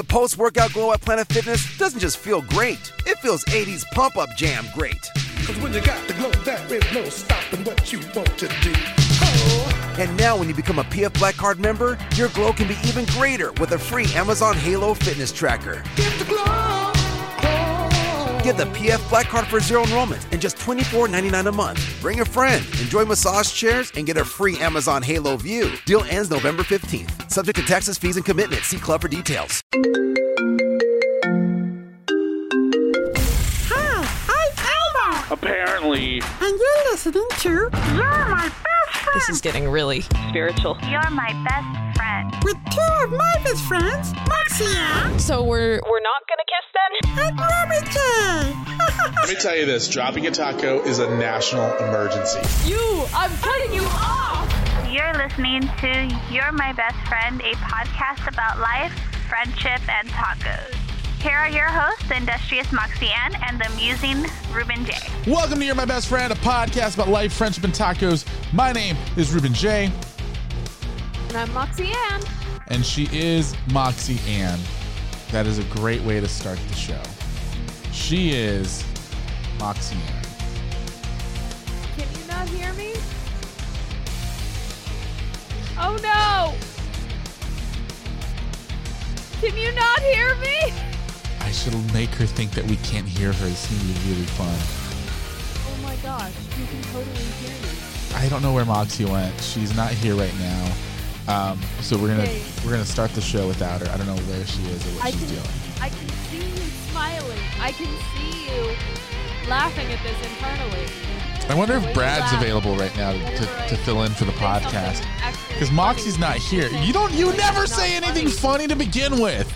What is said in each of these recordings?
The post workout glow at Planet Fitness doesn't just feel great, it feels 80s pump up jam great. Cause when you got the glow, there is no stopping what you want to do. Oh. And now, when you become a PF Black Card member, your glow can be even greater with a free Amazon Halo Fitness Tracker. Get the PF Black Card for zero enrollment and just $24.99 a month. Bring a friend, enjoy massage chairs, and get a free Amazon Halo View. Deal ends November 15th. Subject to taxes, fees, and commitment. See Club for details. Apparently, and you're listening to You're My Best Friend This is getting really spiritual. You're my best friend. with two of my best friends, Moxia So we're we're not gonna kiss then? and Ruben J. Let me tell you this dropping a taco is a national emergency. You, I'm cutting you off. You're listening to You're My Best Friend, a podcast about life, friendship, and tacos. Here are your host, the industrious Moxie Ann and the amusing Ruben J. Welcome to You're My Best Friend, a podcast about life, friendship, and tacos. My name is Ruben J, And I'm Moxie Ann. and she is Moxie Ann. That is a great way to start the show. She is Moxie Ann. Can you not hear me? Oh no! Can you not hear me? I should make her think that we can't hear her. This is going to be really fun. Oh my gosh, you can totally hear me. I don't know where Moxie went. She's not here right now. Um, so we're gonna Okay. we're gonna start the show without her. I don't know where she is or what I she's can doing. I can see you smiling. I can see you laughing at this internally. I wonder if Brad's available right now to, to, to fill in for the podcast. Because Moxie's not here. You don't. You never say anything funny." funny to begin with.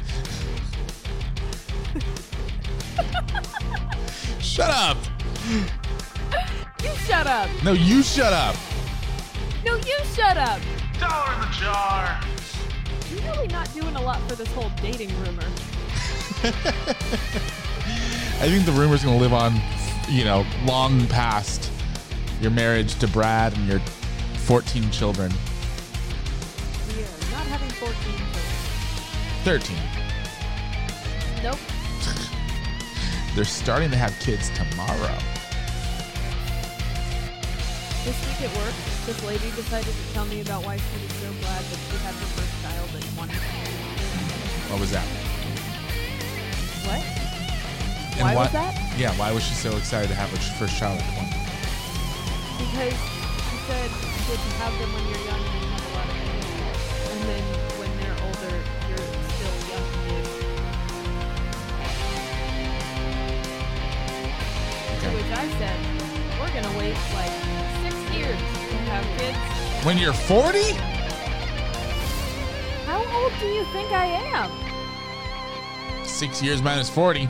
Shut up. You shut up. No, you shut up. No, you shut up. dollar in the jar. You're really not doing a lot for this whole dating rumor. I think the rumor's gonna live on, you know, long past your marriage to Brad and your 14 children. We are not having 14 children. 13. Nope. They're starting to have kids tomorrow. This week at work, this lady decided to tell me about why she was so glad that she had her first child at 20. What was that? What? And Why why- was that? Yeah, why was she so excited to have her first child at 20? Because she said you have them when you're young and you have a lot of energy. And then which I said, we're going to wait like six years to have kids. When you're 40? How old do you think I am? Six years minus 40.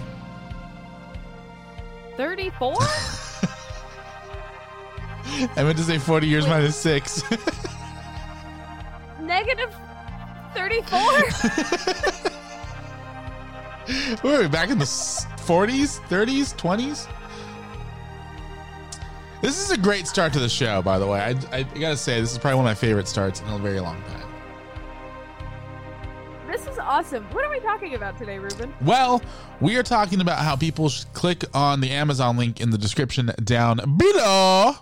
34? I meant to say 40 years minus six. Negative 34? Where are we back in the 40s, 30s, 20s? This is a great start to the show, by the way. I, I, gotta say, this is probably one of my favorite starts in a very long time. this is awesome. What are we talking about today, Ruben? Well, we are talking about how people should click on the Amazon link in the description down below.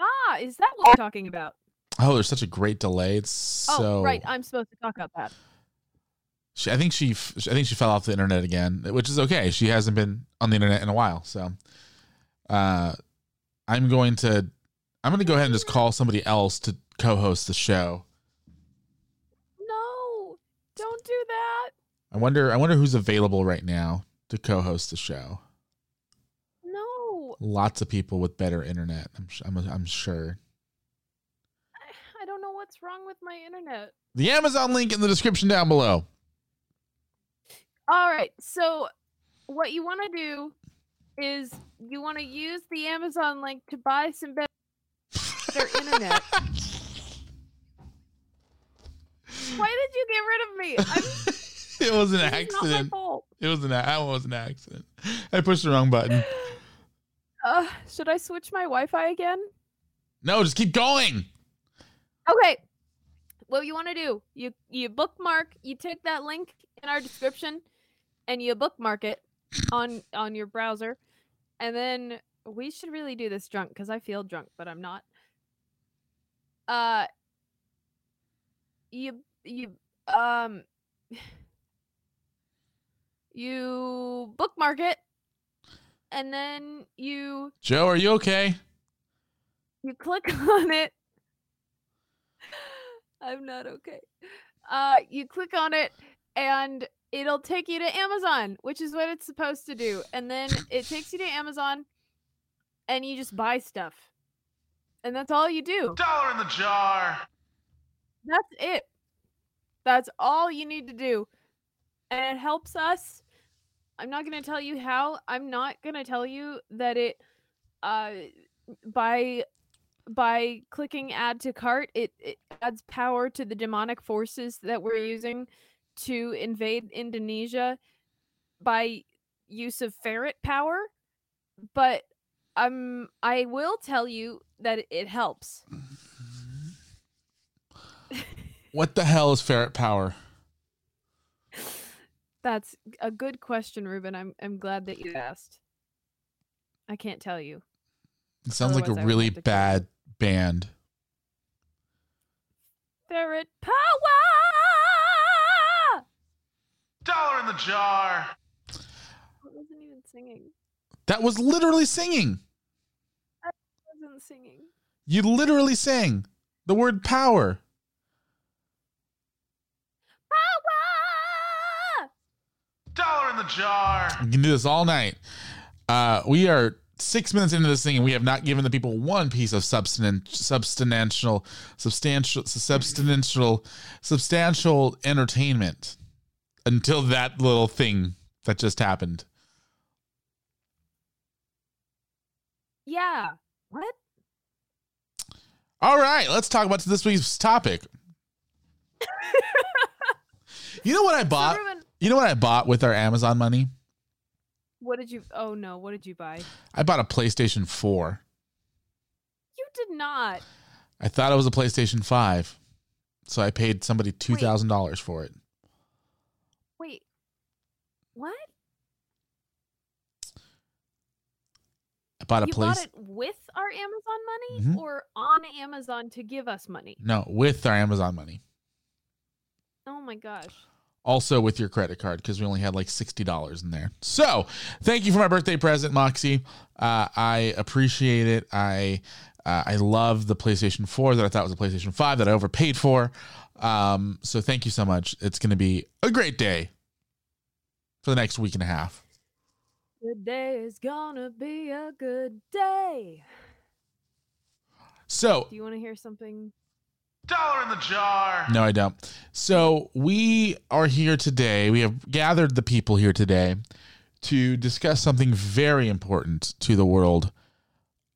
Ah, is that what we're talking about? Oh, there's such a great delay. It's Oh, so. right. I'm supposed to talk about that. She, I think she, I think she fell off the internet again, which is okay. She hasn't been on the internet in a while, so. Uh, I'm going to, I'm going to go ahead and just call somebody else to co-host the show. No, don't do that. I wonder, I wonder who's available right now to co-host the show. No, Lots of people with better internet. I'm, I'm, I'm sure. I- I don't know what's wrong with my internet. The Amazon link in the description down below. All right, so what you want to do is you want to use the Amazon link to buy some better internet. Why did you get rid of me? I'm, it was an this is not my accident. It was an that was an accident. I pushed the wrong button. Uh, should I switch my Wi-Fi again? No, just keep going. Okay. what you want to do, you you bookmark, you take that link in our description, and you bookmark it on on your browser, and then we should really do this drunk because I feel drunk, but I'm not. Uh, you you um you bookmark it, and then you Joe, are you okay? you click on it. I'm not okay. Uh, you click on it, and it'll take you to Amazon, which is what it's supposed to do. And then it takes you to Amazon, and you just buy stuff, and that's all you do. Dollar in the jar. That's it. That's all you need to do. And it helps us. I'm not going to tell you how. I'm not going to tell you that it uh by by clicking add to cart it, it adds power to the demonic forces that we're using to invade Indonesia by use of ferret power. But um I will tell you that it helps. What the hell is ferret power? That's a good question, Ruben. I'm I'm glad that you asked. I can't tell you. It sounds like Otherwise I a would really have to Google bad band. Ferret power. Dollar in the jar. I wasn't even singing. That was literally singing. I wasn't singing. You literally sang the word power. Power. Dollar in the jar. We can do this all night. Uh, we are six minutes into this thing, and we have not given the people one piece of substan- substantial, substantial, substantial, substantial entertainment until that little thing that just happened. Yeah. What? All right, let's talk about this week's topic. You know what I bought? Ruben, You know what I bought with our Amazon money? what did you? Oh no! What did you buy? I bought a PlayStation 4. You did not. I thought it was a PlayStation 5. So I paid somebody $2,000 for it. Wait. What? I bought a you place bought it with our Amazon money Mhm. or on Amazon to give us money? No, with our Amazon money. Oh my gosh. Also with your credit card because we only had like $60 in there. So, thank you for my birthday present, Moxie. Uh, I appreciate it. I uh, I love the PlayStation 4 that I thought was a PlayStation 5 that I overpaid for. Um, so thank you so much. It's going to be a great day for the next week and a half. Today is gonna be a good day. So, Do you want to hear something? Dollar in the jar. No, I don't. So we are here today. We have gathered the people here today to discuss something very important to the world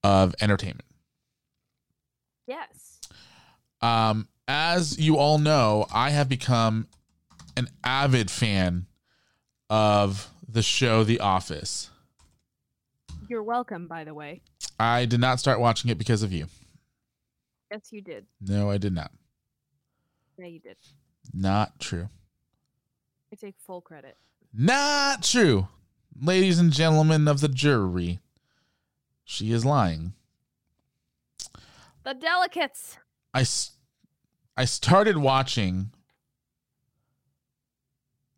of entertainment. Yes. Um, as you all know, I have become an avid fan of the show The Office. You're welcome, by the way. I did not start watching it because of you. Yes, you did. No, I did not. Yeah, you did. Not true. I take full credit. Not true. Ladies and gentlemen of the jury, she is lying. The delicates. I, s- I started watching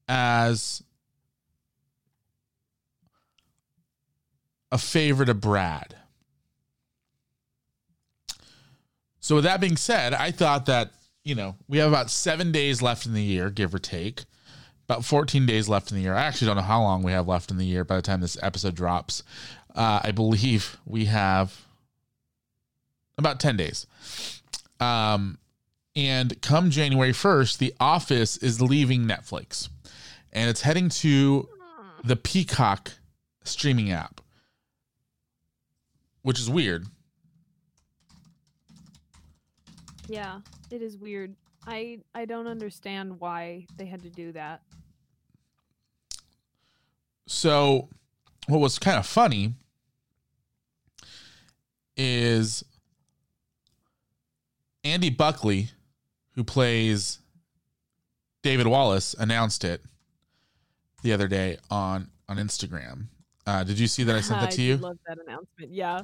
as a favorite of Brad. So, with that being said, I thought that, you know, we have about seven days left in the year, give or take. About 14 days left in the year. I actually don't know how long we have left in the year by the time this episode drops. Uh, I believe we have about 10 days. Um, and come January 1st, The Office is leaving Netflix and it's heading to the Peacock streaming app, which is weird. Yeah, it is weird. I I don't understand why they had to do that. So, what was kind of funny is Andy Buckley, who plays David Wallace, announced it the other day on on Instagram. Uh, did you see that I sent that to you? Love that announcement. Yeah.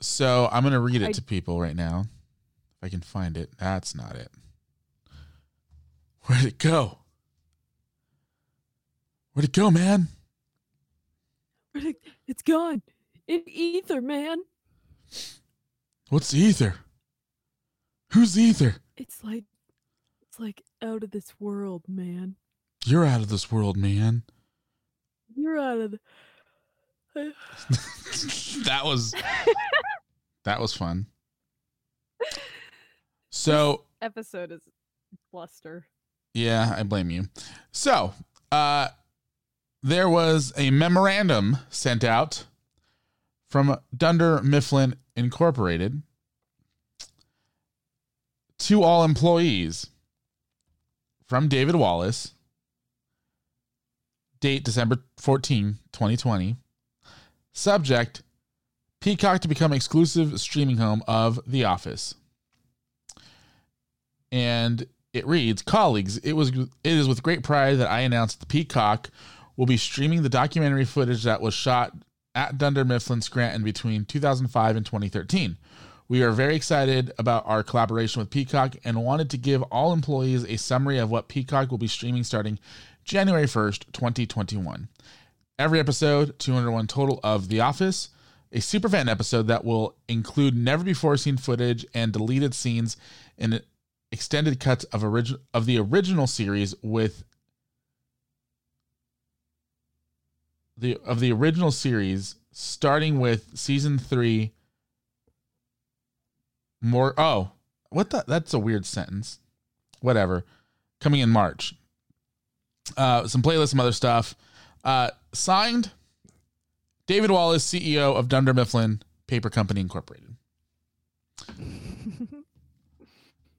So I'm gonna read it I- to people right now. If I can find it. That's not it. Where'd it go? Where'd it go, man? It's gone. In ether, man. What's ether? Who's ether? It's like it's like out of this world, man. You're out of this world, man. You're out of the that was that was fun. So episode is bluster. Yeah, I blame you. So, uh, there was a memorandum sent out from Dunder Mifflin Incorporated to all employees from David Wallace, date December 14, 2020. Subject Peacock to become exclusive streaming home of The Office. And it reads, colleagues, it was it is with great pride that I announce the Peacock will be streaming the documentary footage that was shot at Dunder Mifflin Scranton between 2005 and 2013. We are very excited about our collaboration with Peacock and wanted to give all employees a summary of what Peacock will be streaming starting January 1st, 2021. Every episode, 201 total of The Office, a superfan episode that will include never before seen footage and deleted scenes and extended cuts of origin of the original series with the of the original series starting with season 3 more oh what the that's a weird sentence. Whatever. Coming in march uh some playlists some other stuff. Uh signed david wallace ceo of dunder mifflin paper company incorporated.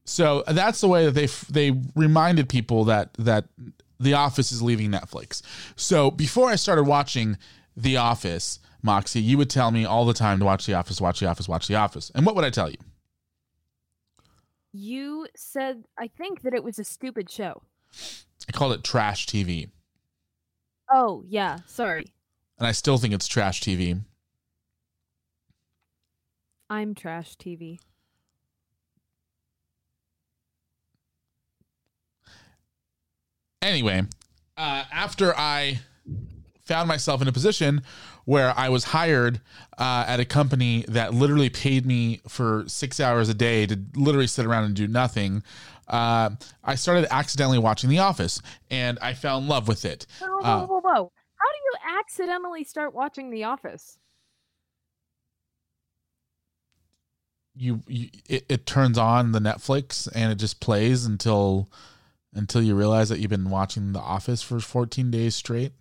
So that's the way that they they reminded people that that the office is leaving netflix. So before i started watching the office moxie you would tell me all the time to watch the office watch the office watch the office. And what would i tell you? You said I think that it was a stupid show. I called it trash TV, Oh, yeah, sorry. and I still think it's trash TV. I'm trash TV. Anyway, uh, after I found myself in a position where I was hired uh, at a company that literally paid me for six hours a day to literally sit around and do nothing, uh, I started accidentally watching The Office, and I fell in love with it. Whoa, whoa, whoa, whoa, whoa. How do you accidentally start watching The Office? you, you it, it turns on the Netflix and it just plays until until you realize that you've been watching The Office for 14 days straight.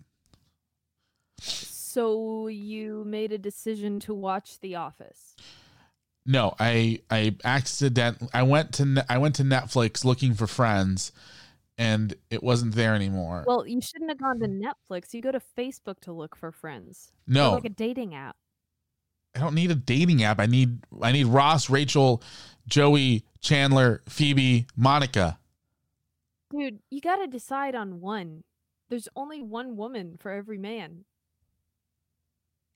So you made a decision to watch The Office. No, I I accident I went to I went to Netflix looking for Friends, and it wasn't there anymore. Well, you shouldn't have gone to Netflix. You go to Facebook to look for friends. No, like a dating app. I don't need a dating app. I need I need Ross, Rachel, Joey, Chandler, Phoebe, Monica. Dude, you got to decide on one. There's only one woman for every man.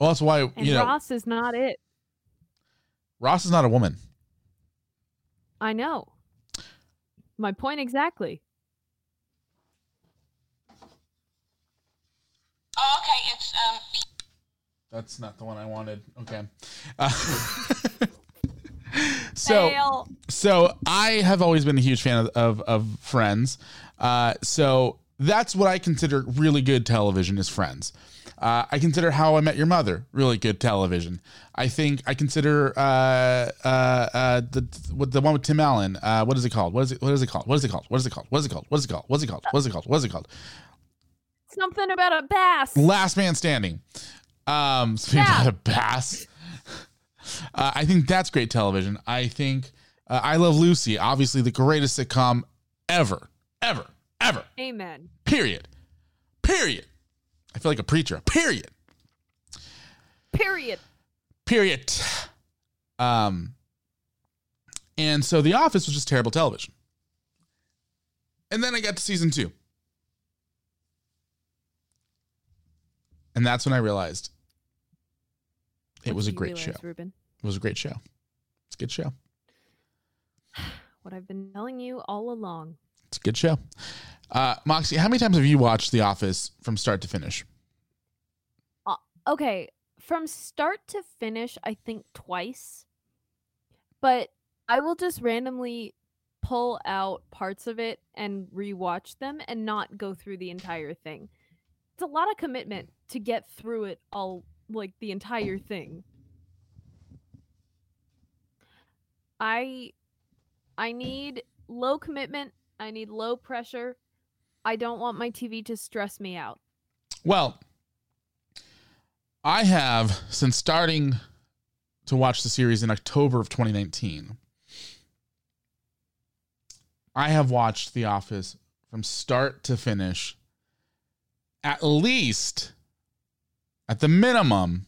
Well, that's why And you know Ross is not it. Ross is not a woman. I know. My point exactly. Oh, okay. It's um. That's not the one I wanted. Okay. Uh, so Fail. so I have always been a huge fan of of, of Friends. Uh, so that's what I consider really good television is Friends. Uh, I consider How I Met Your Mother really good television. I think I consider uh, uh, uh, the the one with Tim Allen. Uh, what is it called? What is it? What is it called? What is it called? What is it called? What is it called? What is it called? What is it called? What is it called? What is it called? Something about a bass. Last Man Standing. Um, speaking Yeah. about a bass. Uh, I think that's great television. I think uh, I Love Lucy, obviously the greatest sitcom ever, ever, ever. Amen. Period. Period. I feel like a preacher. Period. Period. Period. Um, And so The Office was just terrible television. And then I got to season two. And that's when I realized it What was a great show. Ruben. It was a great show. It's a good show. What I've been telling you all along. It's a good show. Uh, Moxie, how many times have you watched The Office from start to finish? Okay, from start to finish, I think twice. But I will just randomly pull out parts of it and rewatch them and not go through the entire thing. It's a lot of commitment to get through it all like the entire thing. I I need low commitment, I need low pressure. I don't want my TV to stress me out. Well, I have since starting to watch the series in October of 2019. I have watched The Office from start to finish at least at the minimum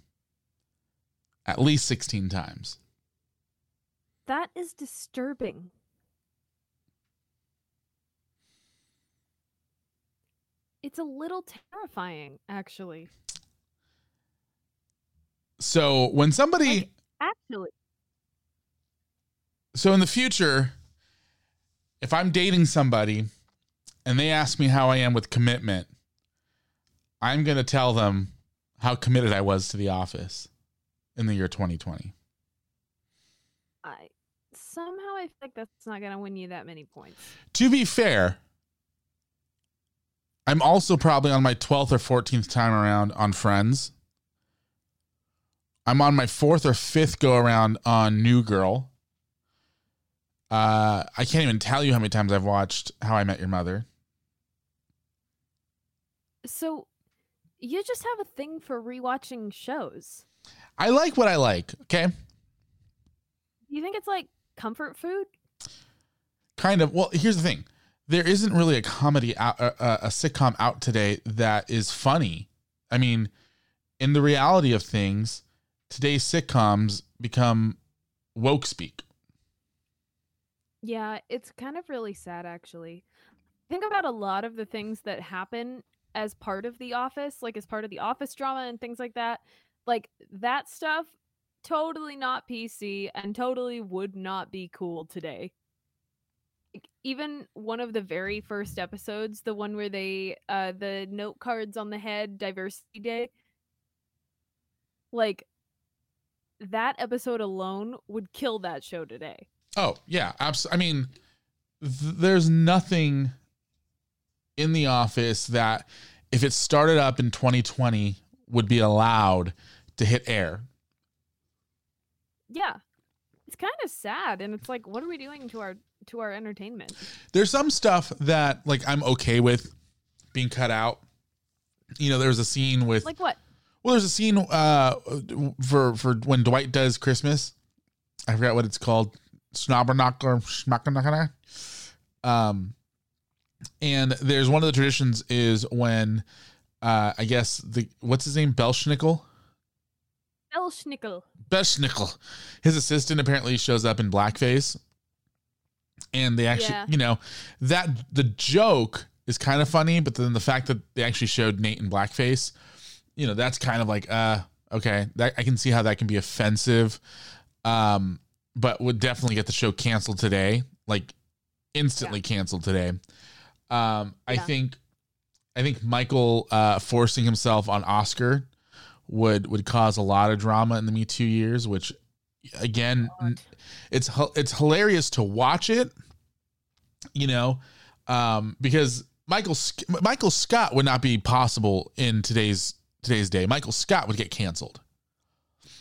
at least 16 times. That is disturbing. It's a little terrifying, actually. So, when somebody Actually, so in the future, if I'm dating somebody and they ask me how I am with commitment, I'm going to tell them how committed I was to the office in the year 2020. I somehow I feel like that's not gonna win you that many points. To be fair, I'm also probably on my 12th or 14th time around on Friends. I'm on my fourth or fifth go around on New Girl. Uh, I can't even tell you how many times I've watched How I Met Your Mother. So you just have a thing for rewatching shows. I like what I like. Okay. You think it's like comfort food? Kind of. Well, here's the thing there isn't really a comedy out, uh, uh, a sitcom out today that is funny. I mean, in the reality of things, today's sitcoms become woke speak. Yeah, it's kind of really sad actually. Think about a lot of the things that happen as part of the office, like as part of the office drama and things like that. Like that stuff totally not PC and totally would not be cool today. Even one of the very first episodes, the one where they uh the note cards on the head diversity day, like that episode alone would kill that show today. Oh, yeah. Abs- I mean, th- there's nothing in the office that, if it started up in 2020, would be allowed to hit air. yeah it's kind of sad and it's like what are we doing to our to our entertainment there's some stuff that like I'm okay with being cut out. You know, there was a scene with like what well, there's a scene uh for for when Dwight does Christmas. I forgot what it's called. Snobberknocker, schmackerknocker. Um, and there's one of the traditions is when uh I guess the what's his name Belsnickel. Elschnickel. Belsnickel, his assistant apparently shows up in blackface, and they actually, Yeah. you know, that the joke is kind of funny, but then the fact that they actually showed Nate in blackface, you know, that's kind of like, uh, okay, that I can see how that can be offensive, um, but would definitely get the show canceled today, like instantly canceled today. Um, I Yeah. think, I think Michael uh, forcing himself on Oscar would would cause a lot of drama in the Me Too years, which again, it's it's hilarious to watch it, you know, um, because Michael Michael Scott would not be possible in today's today's day. Michael Scott would get canceled.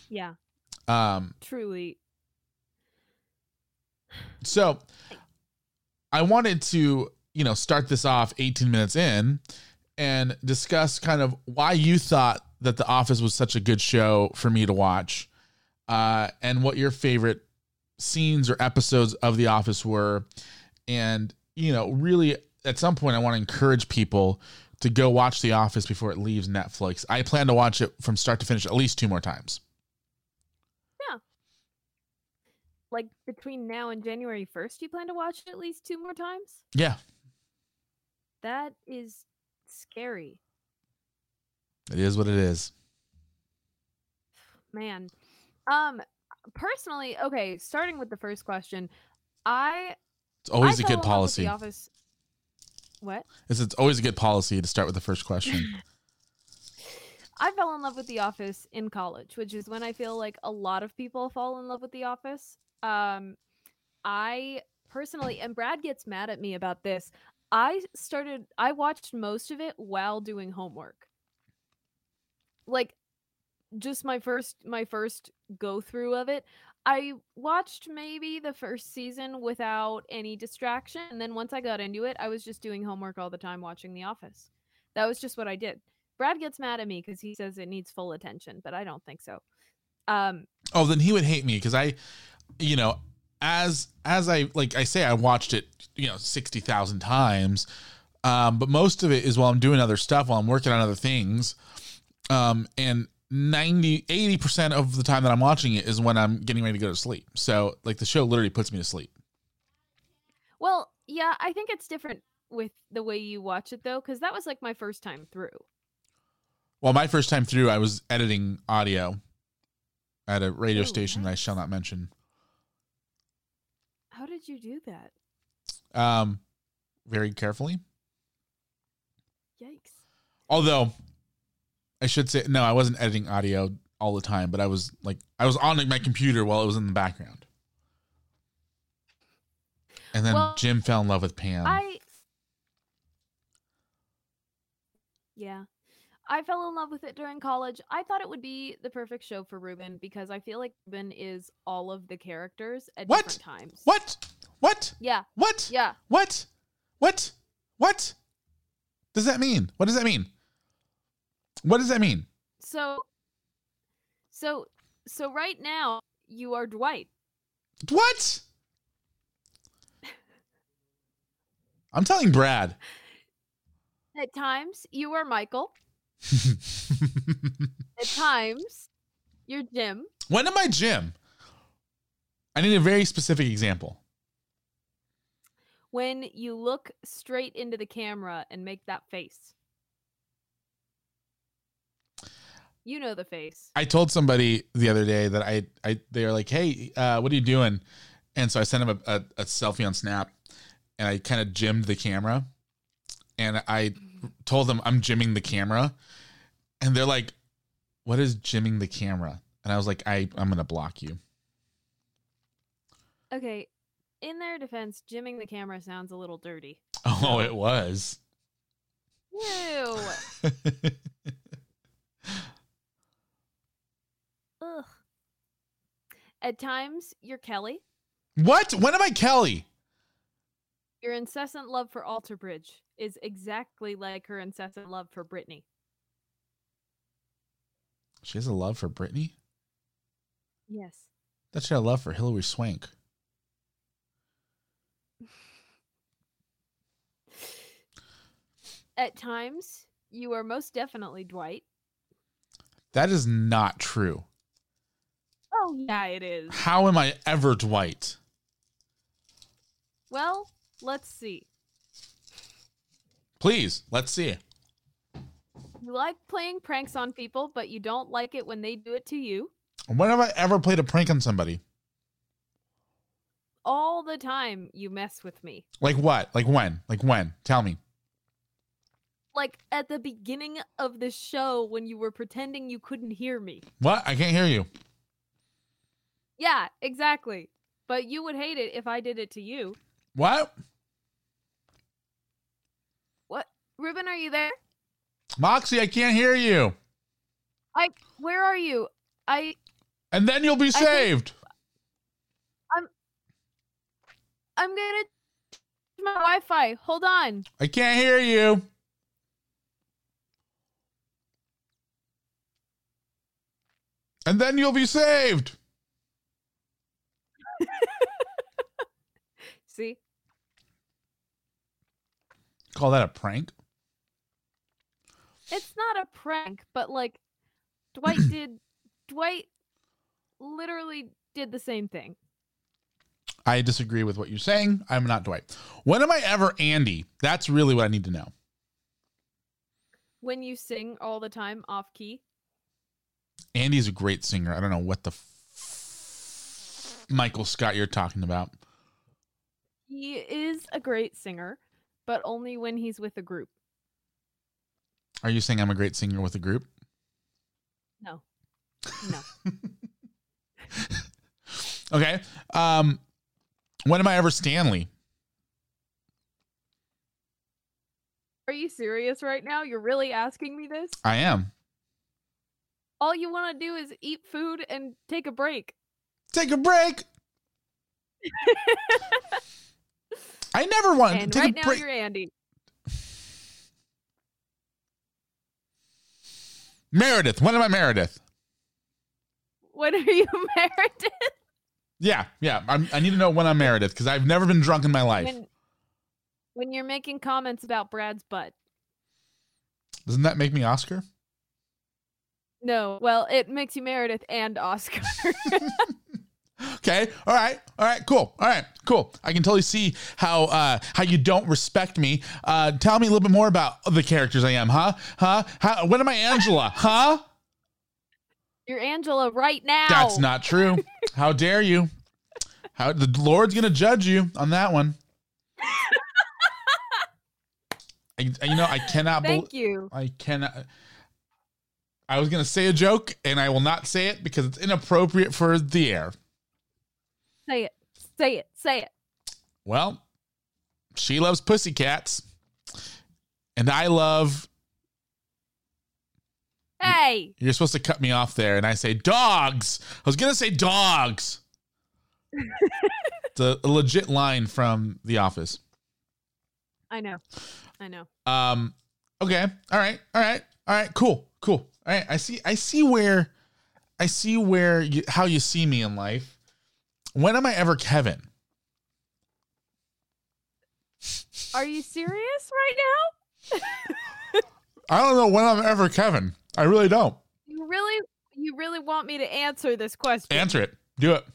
yeah Um, truly so I wanted to, you know, start this off 18 minutes in and discuss kind of why you thought that The Office was such a good show for me to watch, uh, and what your favorite scenes or episodes of The Office were. And, you know, really at some point, I want to encourage people to go watch The Office before it leaves Netflix. I plan to watch it from start to finish at least two more times. Yeah. Like between now and January 1st, you plan to watch it at least two more times? Yeah, That is scary. it is what it is. Man. Um personally, okay, starting with the first question, I It's always I a good in love with policy. The Office. What? It's, it's always a good policy to start with the first question. I fell in love with The Office in college, which is when I feel like a lot of people fall in love with The Office. Um, I personally, and Brad gets mad at me about this. I started, I watched most of it while doing homework. Like, just my first, my first go through of it. I watched maybe the first season without any distraction, and then once I got into it, I was just doing homework all the time, watching The Office. That was just what I did. Brad gets mad at me because he says it needs full attention, but I don't think so. Um, oh, then he would hate me because I, you know, as as I like I say, I watched it, you know, sixty thousand times. Um, but most of it is while I'm doing other stuff, while I'm working on other things. Um, and 90, 80% of the time that I'm watching it is when I'm getting ready to go to sleep. So like the show literally puts me to sleep. well, yeah, I think it's different with the way you watch it though, because that was like my first time through. Well, my first time through, I was editing audio at a radio Oh, station that I shall not mention. How did you do that? Um, very carefully. Yikes. Although I should say no, I wasn't editing audio all the time, but I was like I was on my computer while it was in the background. And then Well, Jim fell in love with Pam. I Yeah. I fell in love with it during college. I thought it would be the perfect show for Ruben because I feel like Ruben is all of the characters at What? different times. what? What? Yeah. What? Yeah. What? What? What? Does that mean? What does that mean? What does that mean? So so so right now you are Dwight. What? I'm telling Brad. At times you are Michael. At times you're Jim. when am I Jim? I need a very specific example. When you look straight into the camera and make that face. You know the face. I told somebody the other day that I, I they were like, "Hey, uh, what are you doing?" And so I sent him a, a, a selfie on Snap, and I kind of jimmed the camera, and I told them I'm jimming the camera, and they're like, "What is jimming the camera?" And I was like, "I I'm gonna block you." Okay. In their defense, jimming the camera sounds a little dirty. Oh, it was. Ew. Ugh. At times, you're Kelly. what? When am I Kelly? Your incessant love for Alter Bridge is exactly like her incessant love for Brittany. She has a love for Brittany. Yes. That's your love for Hilary Swank. At times, you are most definitely Dwight. That is not true. Oh, yeah, it is. How am I ever Dwight? Well, let's see. Please, let's see. You like playing pranks on people, but you don't like it when they do it to you. When have I ever played a prank on somebody? All the time, you mess with me. Like what? Like when? Like when? Tell me. Like at the beginning of the show when you were pretending you couldn't hear me. What? I can't hear you. Yeah, exactly. But you would hate it if I did it to you. What? What? Ruben, are you there? Moxie, I can't hear you. I where are you? I And then you'll be saved. I'm I'm gonna my Wi-Fi. Hold on. I can't hear you. And then you'll be saved. See? Call that a prank? It's not a prank, but like Dwight did Dwight literally did the same thing. I disagree with what you're saying. I'm not Dwight. When am I ever Andy? That's really what I need to know. When you sing all the time off key. Andy's a great singer. I don't know what the f- Michael Scott you're talking about. He is a great singer, but only when he's with a group. Are you saying I'm a great singer with a group? No. No. Okay. Um, when am I ever Stanley? Are you serious right now? You're really asking me this? I am. All you want to do is eat food and take a break. Take a break. I never want to take right a now break. you're Andy. Meredith. When am I Meredith? When are you Meredith? Yeah, yeah. I'm, I need to know when I'm Meredith because I've never been drunk in my life. When when you're making comments about Brad's butt. Doesn't that make me Oscar? No, well, it makes you Meredith and Oscar. Okay. All right. All right. Cool. All right. Cool. I can totally see how uh, how you don't respect me. Uh, tell me a little bit more about the characters I am, huh? Huh? How, when am I Angela? Huh? you're Angela right now. That's not true. How dare you? How the Lord's gonna judge you on that one. I, you know, I cannot. Thank you. I cannot. I was gonna say a joke, and I will not say it because it's inappropriate for the air. Say it. Say it. Say it. Well, she loves pussycats, and I love. Hey, You're supposed to cut me off there, and I say dogs. I was gonna say dogs. it's a, a legit line from The Office. I know. I know. Um. Okay. All right. All right. All right. Cool. Cool. All right. I see. I see where. I see where you, how you see me in life. When am I ever Kevin? Are you serious right now? I don't know when I'm ever Kevin. I really don't. You really you really want me to answer this question? Answer it. Do it.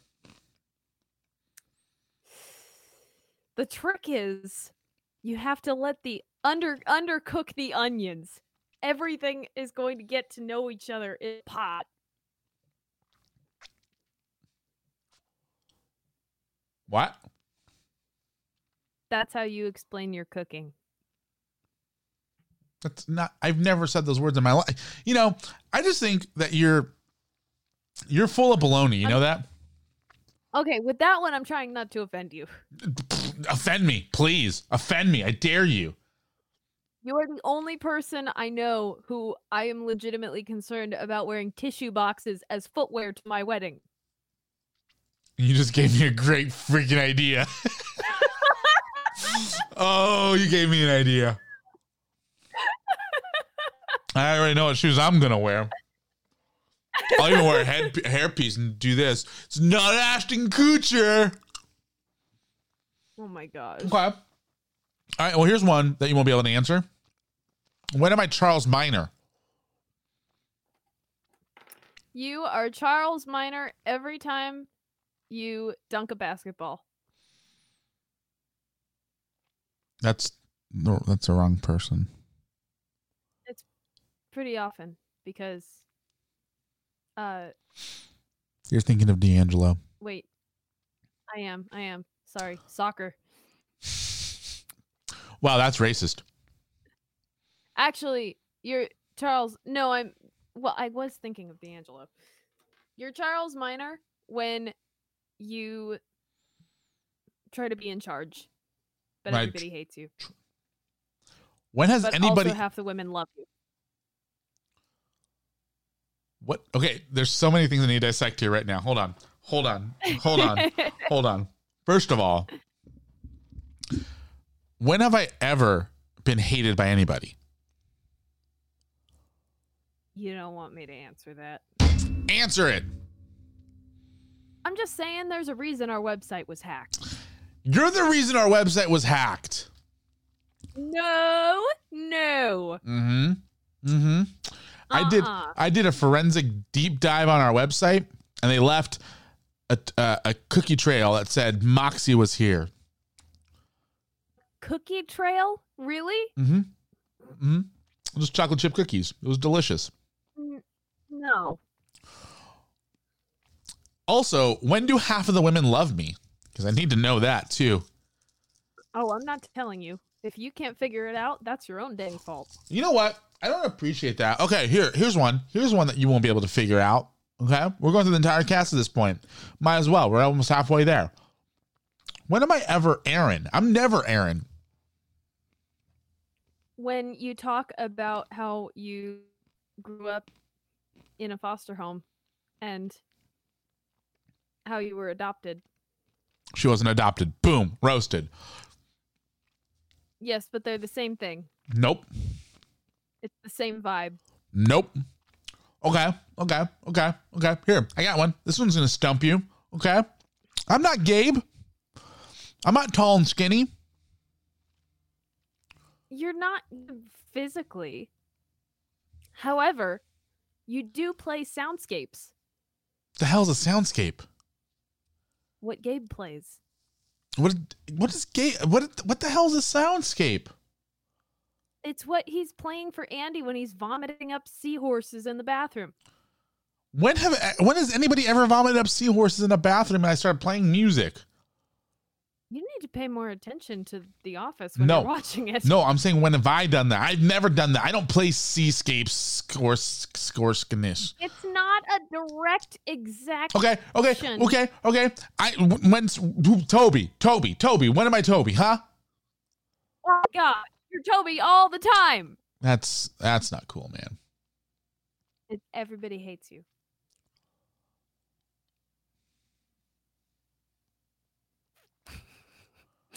The trick is you have to let the under undercook the onions. Everything is going to get to know each other in pot. What? That's how you explain your cooking. That's not. I've never said those words in my life. You know, I just think that you're you're full of baloney. You know that? Okay, with that one I'm trying not to offend you. Offend me, please. Offend me. I dare you. You are the only person I know who I am legitimately concerned about wearing tissue boxes as footwear to my wedding. You just gave me a great freaking idea. oh, you gave me an idea. I already know what shoes I'm gonna wear. I'll even wear a head hairpiece and do this. It's not Ashton Kutcher. Oh my god. Okay. All right. Well, here's one that you won't be able to answer. When am I Charles Miner? You are Charles Miner every time you dunk a basketball. That's no, that's the wrong person. It's pretty often because uh You're thinking of D'Angelo. wait. I am. I am. Sorry. Soccer. Wow, that's racist. Actually, you're Charles. No, I'm well, I was thinking of D'Angelo. You're Charles Miner when you try to be in charge. But Right. everybody hates you. When has But anybody also half the women love you. what? Okay, there's so many things I need to dissect here right now. Hold on, hold on, hold on, hold on. First of all, when have I ever been hated by anybody? You don't want me to answer that. Answer it. I'm just saying there's a reason our website was hacked. You're the reason our website was hacked. No, no. Mm-hmm. Mm-hmm. I did Uh-uh. I did a forensic deep dive on our website and they left a, uh, a cookie trail that said Moxie was here. Cookie trail? Really? Mm-hmm. Mm-hmm. Just chocolate chip cookies. It was delicious. No. Also, when do half of the women love me? Because I need to know that too. Oh, I'm not telling you. If you can't figure it out, that's your own dang fault. You know what? I don't appreciate that. Okay, here, here's one. Here's one that you won't be able to figure out. Okay, we're going through the entire cast at this point. Might as well. We're almost halfway there. When am I ever Aaron? I'm never Aaron. When you talk about how you grew up in a foster home and how you were adopted. She wasn't adopted. Boom, roasted. Yes, but they're the same thing. Nope. It's the same vibe. Nope. Okay, okay, okay, okay. Here, I got one. This one's gonna stump you. Okay. I'm not Gabe. I'm not tall and skinny. You're not physically. However, you do play soundscapes. The hell's a soundscape? What Gabe plays. What what is Gabe? What what the hell's a soundscape? It's what he's playing for Andy when he's vomiting up seahorses in the bathroom. When have when has anybody ever vomited up seahorses in a bathroom and I started playing music? You need to pay more attention to The Office when No. you're watching it. No, I'm saying when have I done that? I've never done that. I don't play seascapes score score skinish. It's not a direct exact. Okay, okay, okay, okay. I when's Toby, Toby, Toby. When am I Toby? Huh? Oh my God, you're Toby all the time. That's that's not cool, man. Everybody hates you.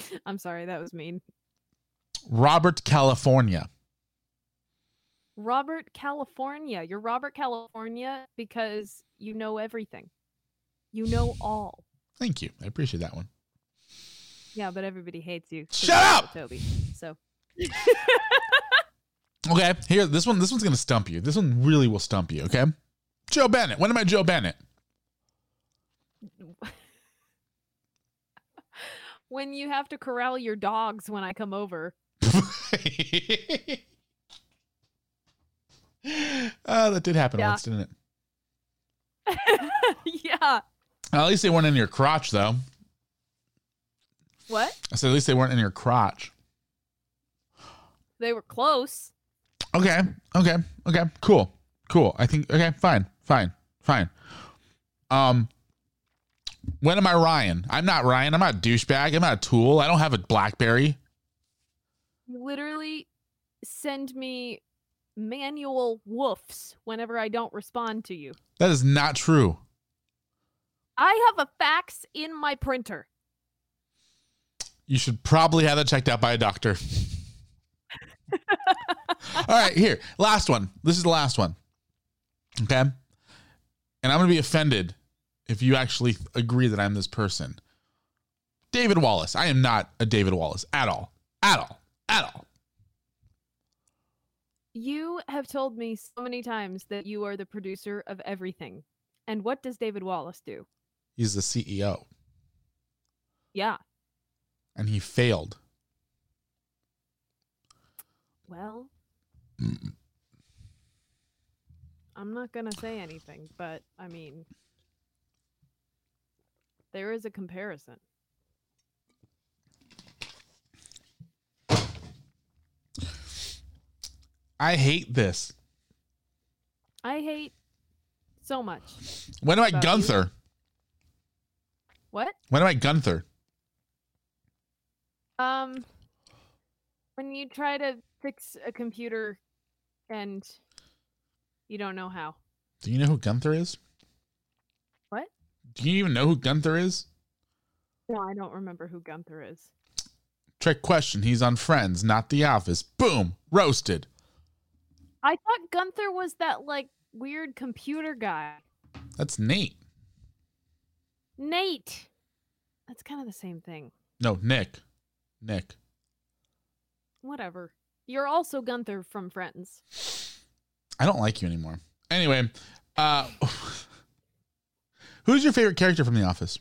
I'm sorry, that was mean. Robert, California. Robert California. You're Robert California because you know everything. You know all. Thank you. I appreciate that one. Yeah, but everybody hates you. Shut up! Toby. So Okay, here this one. This one's gonna stump you. This one really will stump you. Okay, Jo Bennett. When am I Jo Bennett? When you have to corral your dogs when I come over. oh, that did happen Yeah. once, didn't it? yeah. At least they weren't in your crotch, though. What? I said at least they weren't in your crotch. They were close. Okay, okay, okay, cool, cool. I think okay, fine, fine, fine. Um, when am I Ryan? I'm not Ryan. I'm not a douchebag. I'm not a tool. I don't have a BlackBerry. Literally send me manual woofs whenever I don't respond to you. That is not true. I have a fax in my printer. You should probably have that checked out by a doctor. All right, here, last one. This is the last one. Okay. And I'm going to be offended if you actually agree that I'm this person. David Wallace. I am not a David Wallace at all. At all. At all. You have told me so many times that you are the producer of everything. And what does David Wallace do? He's the CEO Yeah. and he failed. Well, I'm not going to say anything, but I mean, there is a comparison. I hate this. I hate so much. When am I About you? Gunther? What? When am I Gunther? Um, when you try to fix a computer and you don't know how. Do you know who Gunther is? Do you even know who Gunther is? No, I don't remember who Gunther is. Trick question. He's on Friends, not The Office. Boom. Roasted. I thought Gunther was that like weird computer guy. That's Nate. Nate. That's kind of the same thing. No, Nick. Nick. Whatever. You're also Gunther from Friends. I don't like you anymore. Anyway, uh Who's your favorite character from The Office?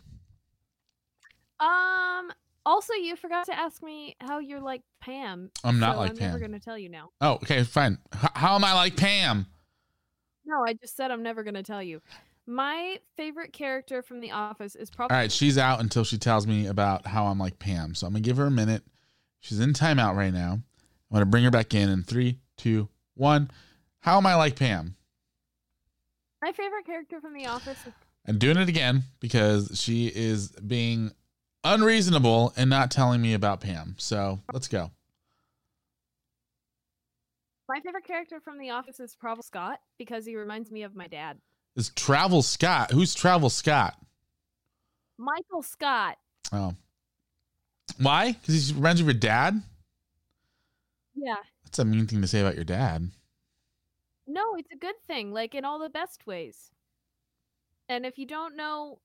Um. Also, you forgot to ask me how you're like Pam. I'm not so like I'm never gonna tell you now. Oh, okay, fine. H- how am I like Pam? No, I just said I'm never gonna tell you. My favorite character from The Office is probably All right, she's out until she tells me about how I'm like Pam. So I'm gonna give her a minute. She's in timeout right now. I'm gonna bring her back in in three, two, one. How am I like Pam? my favorite character from The Office. Is, I'm doing it again because she is being unreasonable and not telling me about Pam. So let's go. my favorite character from The Office is probably Scott because he reminds me of my dad, Is Travis Scott? Who's Travis Scott? Michael Scott. Oh, why? Because he reminds you of your dad. Yeah. That's a mean thing to say about your dad. No, it's a good thing, like in all the best ways. And if you don't know,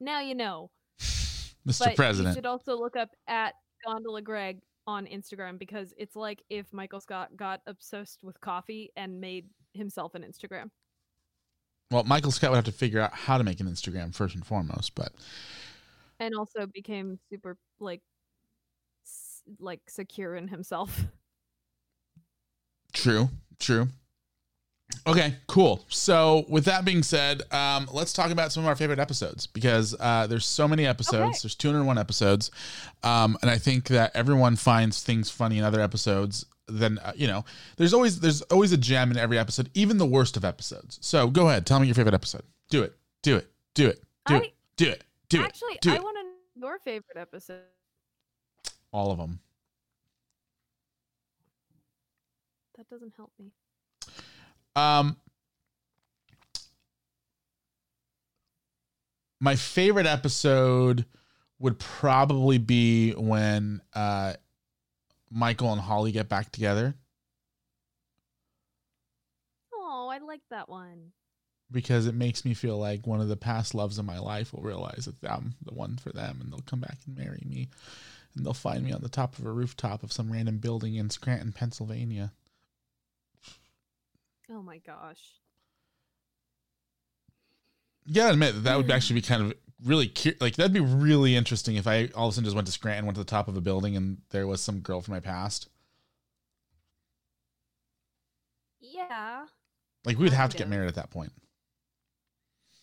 now you know. Mr. President. But you should also look up at Gondola Greg on Instagram because it's like if Michael Scott got obsessed with coffee and made himself an Instagram. Well, Michael Scott would have to figure out how to make an Instagram first and foremost, but And also became super like s- like secure in himself. true, true. Okay, cool. So, with that being said, um, let's talk about some of our favorite episodes because uh, there's so many episodes. Okay. There's 201 episodes, um, and I think that everyone finds things funny in other episodes. Then uh, you know, there's always there's always a gem in every episode, even the worst of episodes. So, go ahead, tell me your favorite episode. Do it. Do it. Do it. Do it. Do it. Do it. Actually, I want to know your favorite episode. All of them. That doesn't help me. Um, my favorite episode would probably be when uh, Michael and Holly get back together Oh, I like that one. because it makes me feel like one of the past loves of my life will realize that I'm the one for them and they'll come back and marry me and they'll find me on the top of a rooftop of some random building in Scranton, Pennsylvania. Oh my gosh. Yeah, gotta admit that that would actually be kind of really cu- like that'd be really interesting if I all of a sudden just went to Scranton, went to the top of a building, and there was some girl from my past. Yeah, Like we would have to get married at that point.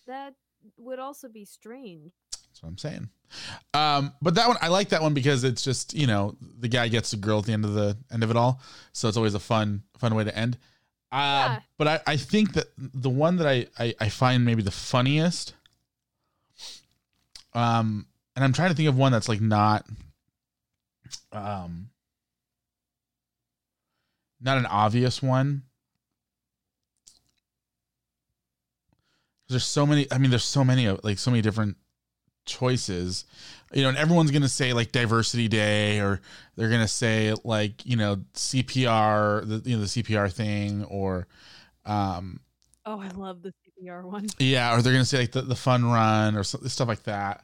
that would also be strange. That's what I'm saying. Um, but that one I like that one because it's just you know the guy gets the girl at the end of the end of it all, so it's always a fun fun way to end. Uh, Yeah. But I, I think that the one that I, I I find maybe the funniest, um, and I'm trying to think of one that's like not, um, not an obvious one. There's so many. I mean, there's so many of like so many different choices you know and everyone's gonna say like diversity day or they're gonna say like you know cpr the you know the cpr thing or um Oh, I love the CPR one. yeah or they're gonna say like the, the fun run or stuff like that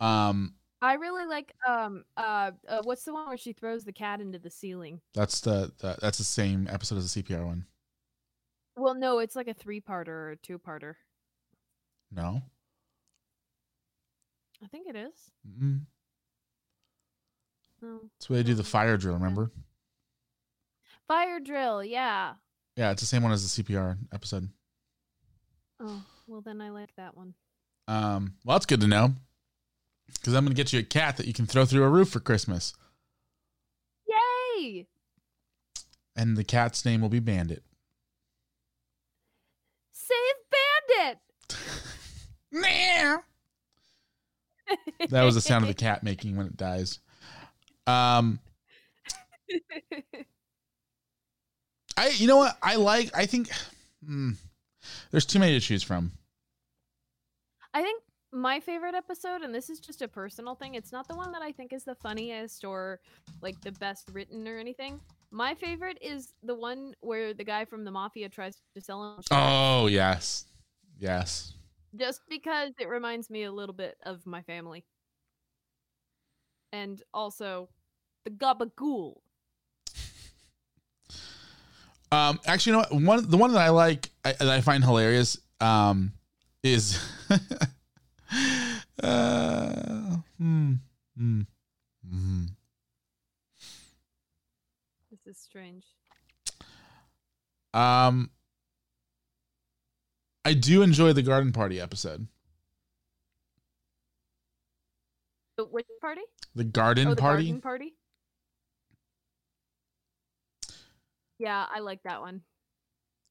um I really like um uh, uh what's the one where she throws the cat into the ceiling? that's the, the that's the same episode as the cpr one Well, no, it's like a three-parter or a two-parter. no I think it is. mm No. that's where they do the fire drill remember Fire drill, yeah. yeah it's the same one as the cpr episode Oh, well then I like that one. um well that's good to know because i'm gonna get you a cat that you can throw through a roof for christmas Yay! and the cat's name will be bandit Save Bandit. that was the sound of the cat making when it dies. Um, I you know what I like. I think hmm, there's too many to choose from. I think my favorite episode, and this is just a personal thing, it's not the one that I think is the funniest or like the best written or anything. My favorite is the one where the guy from the mafia tries to sell him Oh yes, yes. Just because it reminds me a little bit of my family. And also the gabagool. Um, actually, you know what? one the one that I like I, that I find hilarious um, is uh, hmm mm. This is strange. Um, I do enjoy the garden party episode. The which party? The garden oh, the party. garden party. Yeah, I like that one.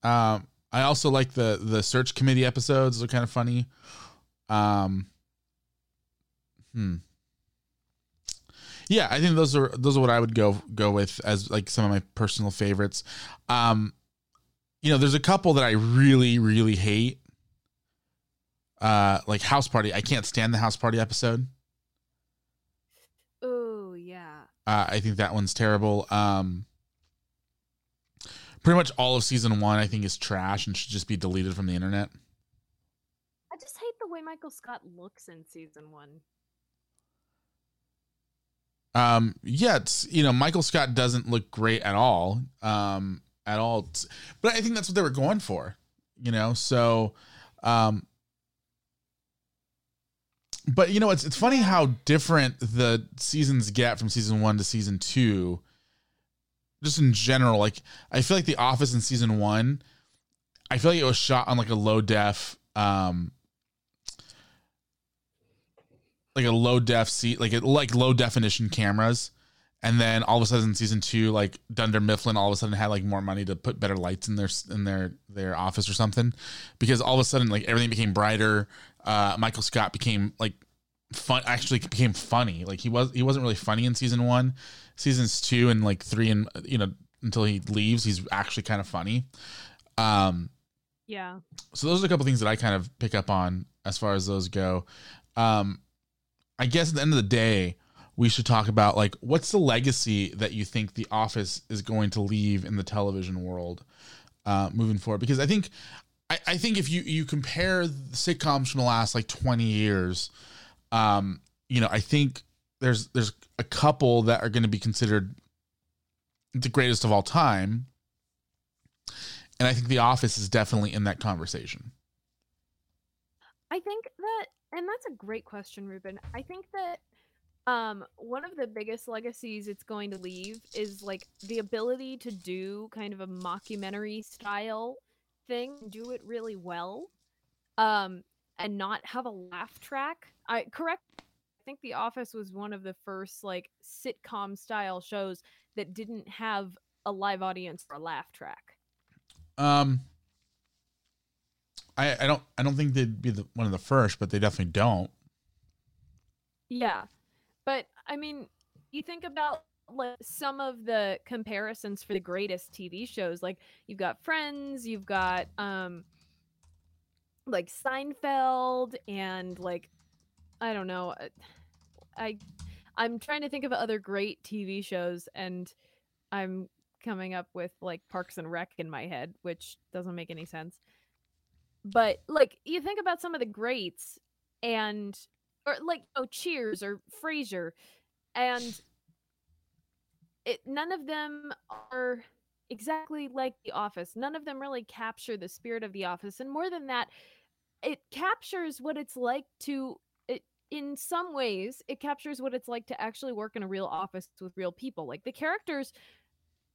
Um, I also like the the search committee episodes. They're kind of funny. Um, hmm. Yeah, I think those are those are what I would go go with as like some of my personal favorites. Um, you know, there's a couple that I really really hate. Uh, like House Party. I can't stand the House Party episode. Oh yeah. Uh, I think that one's terrible. Um, pretty much all of season one, I think, is trash and should just be deleted from the internet. I just hate the way Michael Scott looks in season one. Um, yeah, it's you know Michael Scott doesn't look great at all, um, at all. But I think that's what they were going for, you know. So, um, but you know it's it's funny how different the seasons get from season one to season two. Just in general, like I feel like The Office in season one, I feel like it was shot on like a low def, um, like a low def seat, like it like low definition cameras. And then all of a sudden, in season two, like Dunder Mifflin, all of a sudden had like more money to put better lights in their in their their office or something, because all of a sudden, like everything became brighter. Uh, Michael Scott became like fun. Actually, became funny. Like he was he wasn't really funny in season one, seasons two and like three and you know until he leaves, he's actually kind of funny. Um, Yeah. so those are a couple things that I kind of pick up on as far as those go. Um, I guess at the end of the day, we should talk about like what's the legacy that you think The Office is going to leave in the television world uh, moving forward? Because I think, I, I think if you you compare the sitcoms from the last like twenty years, um, you know, I think there's there's a couple that are going to be considered the greatest of all time. And I think The Office is definitely in that conversation. I think that, and that's a great question, Ruben. I think that um one of the biggest legacies it's going to leave is like the ability to do kind of a mockumentary style thing, do it really well, um, and not have a laugh track. I correct. I think The Office was one of the first like sitcom style shows that didn't have a live audience or a laugh track. Um, I I don't I don't think they'd be the, one of the first, but they definitely don't. Yeah. But I mean, you think about like some of the comparisons for the greatest TV shows. Like you've got Friends, you've got um like Seinfeld and like I don't know. uh, I I'm trying to think of other great TV shows and I'm coming up with like Parks and Rec in my head, which doesn't make any sense. But like you think about some of the greats and or like oh Cheers or Frasier, and it none of them are exactly like The Office. None of them really capture the spirit of The Office, and more than that, it captures what it's like to. It in some ways, it captures what it's like to actually work in a real office with real people. Like the characters,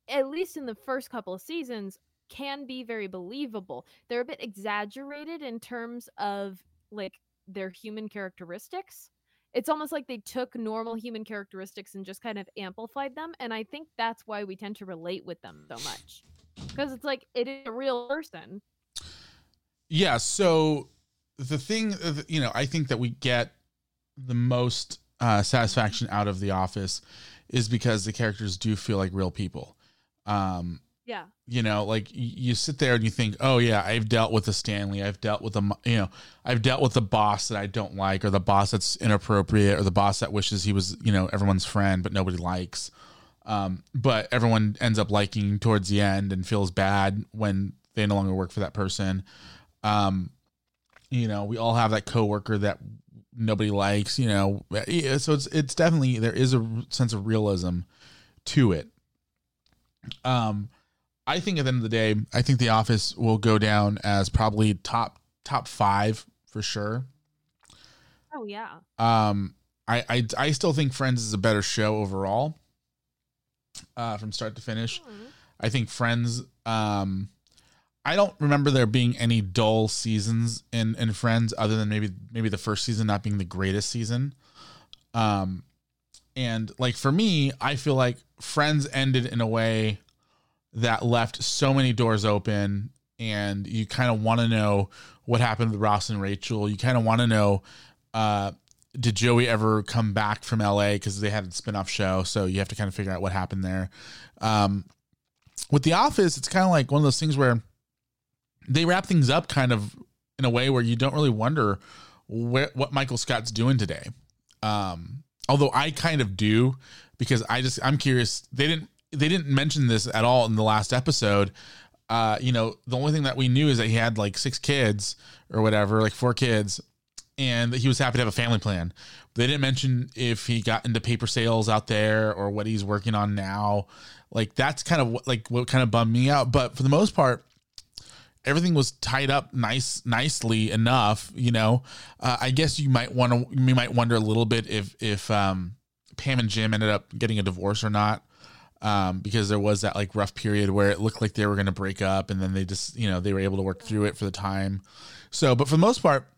at least in the first couple of seasons, can be very believable. They're a bit exaggerated in terms of like their human characteristics. It's almost like they took normal human characteristics and just kind of amplified them. And I think that's why we tend to relate with them so much. Because it's like it is a real person. Yeah. So the thing, uh, you know, I think that we get the most uh, satisfaction out of The Office is because the characters do feel like real people. Um, Yeah. you know, like you sit there and you think, oh yeah, I've dealt with a Stanley, I've dealt with a, m- you know, I've dealt with the boss that I don't like, or the boss that's inappropriate, or the boss that wishes he was, you know, everyone's friend but nobody likes. Um, but everyone ends up liking towards the end and feels bad when they no longer work for that person. Um, you know, we all have that coworker that nobody likes. You know, so it's it's definitely there is a sense of realism to it. Um, I think at the end of the day, I think The Office will go down as probably top top five for sure. Oh yeah. Um, I, I I still think Friends is a better show overall. uh, from start to finish. I think Friends. Um, I don't remember there being any dull seasons in in Friends, other than maybe maybe the first season not being the greatest season. Um, and like for me, I feel like Friends ended in a way that left so many doors open, and you kind of want to know what happened with Ross and Rachel. You kind of want to know. Uh, did Joey ever come back from LA because they had a spin-off show? So you have to kind of figure out what happened there. Um, with The Office, it's kind of like one of those things where they wrap things up kind of in a way where you don't really wonder where, what Michael Scott's doing today. Um, although I kind of do because I just I'm curious. They didn't they didn't mention this at all in the last episode. Uh, you know, the only thing that we knew is that he had like six kids or whatever, like four kids, and that he was happy to have a family plan. They didn't mention if he got into paper sales out there or what he's working on now. Like that's kind of what like what kind of bummed me out. But for the most part, everything was tied up nice nicely enough. You know, uh, I guess you might want to you might wonder a little bit if if um, Pam and Jim ended up getting a divorce or not. Um, because there was that like rough period where it looked like they were going to break up and then they just, you know, they were able to work through it for the time. So, but for the most part,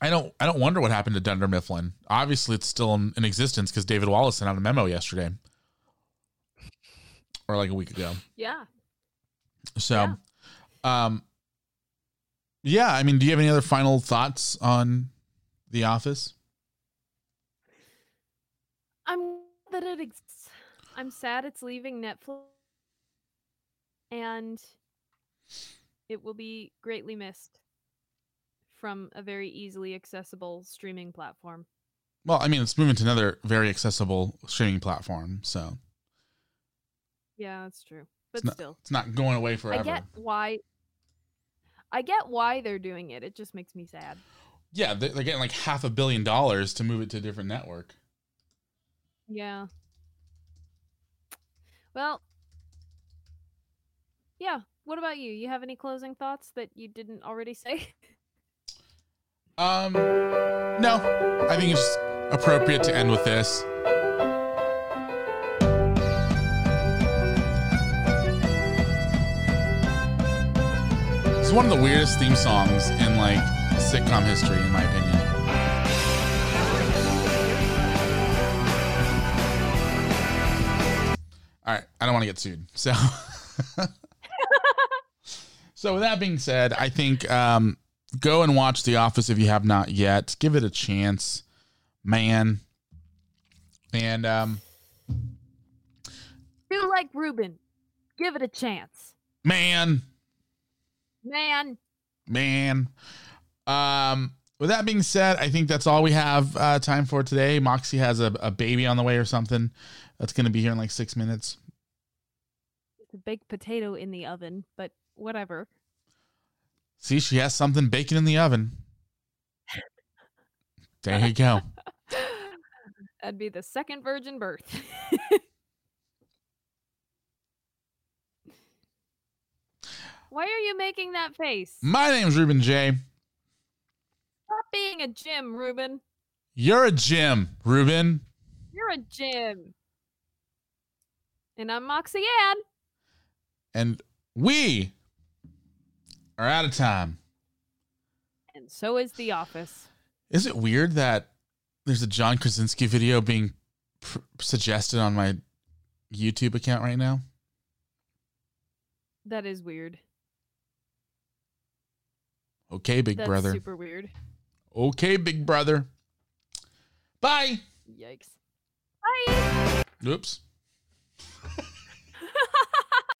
I don't I don't wonder what happened to Dunder Mifflin. Obviously, it's still in, in existence because David Wallace sent out a memo yesterday, or like a week ago. Yeah. So, um, yeah. I mean, do you have any other final thoughts on The Office? I'm that it exists. I'm sad it's leaving Netflix, and it will be greatly missed from a very easily accessible streaming platform. Well, I mean, it's moving to another very accessible streaming platform, so Yeah, that's true. But it's not, still, it's not going away forever. I get why. I get why they're doing it. It just makes me sad. Yeah, they're, they're getting like half a billion dollars to move it to a different network. Yeah. Well, yeah. What about you? You have any closing thoughts that you didn't already say? Um, no, I think it's appropriate to end with this. It's one of the weirdest theme songs in like sitcom history, in my opinion. All right, I don't want to get sued. So, so with that being said, I think um, go and watch The Office if you have not yet. Give it a chance, man. And um, Do like Ruben. Give it a chance. man, Man. man. Um, with that being said, I think that's all we have uh, time for today. Moxie has a, a baby on the way or something. That's going to be here in like six minutes. It's a baked potato in the oven, but whatever. See, she has something baking in the oven. There you go. That'd be the second virgin birth. Why are you making that face? My name's Ruben J. Stop being a Jim, Ruben. You're a Jim, Ruben. You're a Jim. And I'm Moxie Ann. And we are out of time. And so is The Office. Is it weird that there's a John Krasinski video being pr- suggested on my YouTube account right now? That is weird. Okay, big That's brother. super weird. Okay, big brother. Bye. Yikes. Bye. Oops.